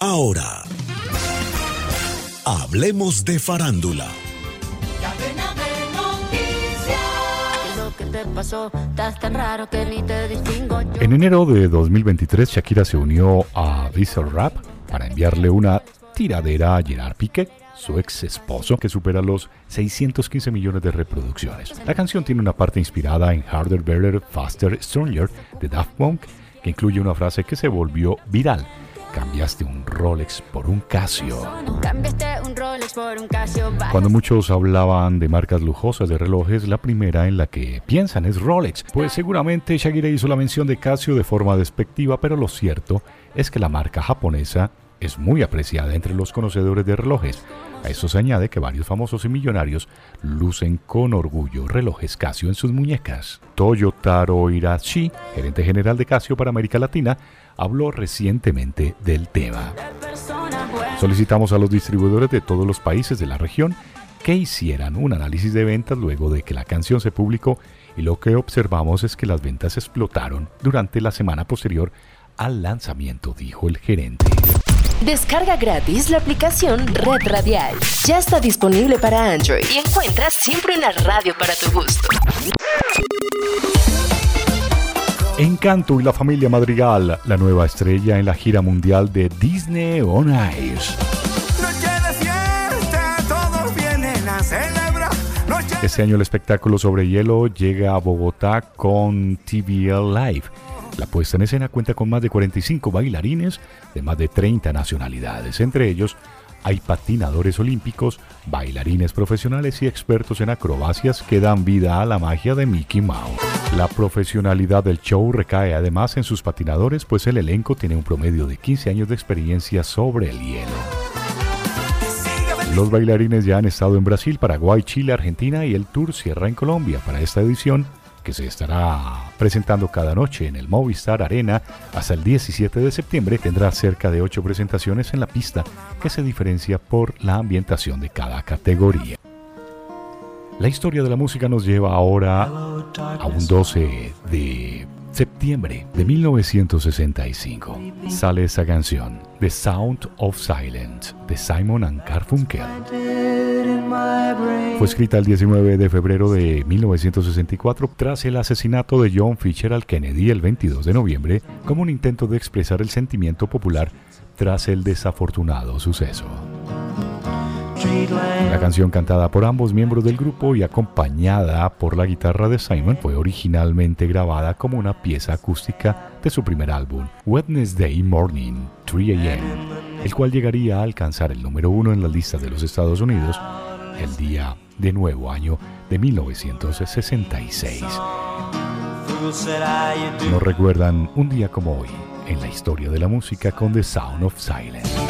Ahora, hablemos de farándula. En enero de 2023, Shakira se unió a Visual Rap para enviarle una tiradera a Gerard Piqué, su ex esposo, que supera los 615 millones de reproducciones. La canción tiene una parte inspirada en Harder, Better, Faster, Stronger de Daft Punk, que incluye una frase que se volvió viral cambiaste un Rolex por un Casio. Cuando muchos hablaban de marcas lujosas de relojes, la primera en la que piensan es Rolex, pues seguramente Shakira hizo la mención de Casio de forma despectiva, pero lo cierto es que la marca japonesa es muy apreciada entre los conocedores de relojes. A eso se añade que varios famosos y millonarios lucen con orgullo relojes Casio en sus muñecas. Toyotaro Irashi, gerente general de Casio para América Latina, habló recientemente del tema. Solicitamos a los distribuidores de todos los países de la región que hicieran un análisis de ventas luego de que la canción se publicó y lo que observamos es que las ventas explotaron durante la semana posterior al lanzamiento, dijo el gerente. Descarga gratis la aplicación Red Radial. Ya está disponible para Android y encuentras siempre una radio para tu gusto. Encanto y la familia Madrigal, la nueva estrella en la gira mundial de Disney On Ice. Este año el espectáculo sobre hielo llega a Bogotá con TVL Live. La puesta en escena cuenta con más de 45 bailarines de más de 30 nacionalidades, entre ellos hay patinadores olímpicos, bailarines profesionales y expertos en acrobacias que dan vida a la magia de Mickey Mouse. La profesionalidad del show recae además en sus patinadores, pues el elenco tiene un promedio de 15 años de experiencia sobre el hielo. Los bailarines ya han estado en Brasil, Paraguay, Chile, Argentina y el tour cierra en Colombia. Para esta edición que se estará presentando cada noche en el Movistar Arena hasta el 17 de septiembre, tendrá cerca de 8 presentaciones en la pista que se diferencia por la ambientación de cada categoría. La historia de la música nos lleva ahora a un 12 de septiembre de 1965. Sale esa canción, The Sound of Silence, de Simon and Garfunkel. Fue escrita el 19 de febrero de 1964 tras el asesinato de John Fisher Kennedy el 22 de noviembre como un intento de expresar el sentimiento popular tras el desafortunado suceso. La canción cantada por ambos miembros del grupo y acompañada por la guitarra de Simon fue originalmente grabada como una pieza acústica de su primer álbum, Wednesday Morning, 3 AM, el cual llegaría a alcanzar el número uno en las listas de los Estados Unidos el día de nuevo año de 1966. Nos recuerdan un día como hoy en la historia de la música con The Sound of Silence.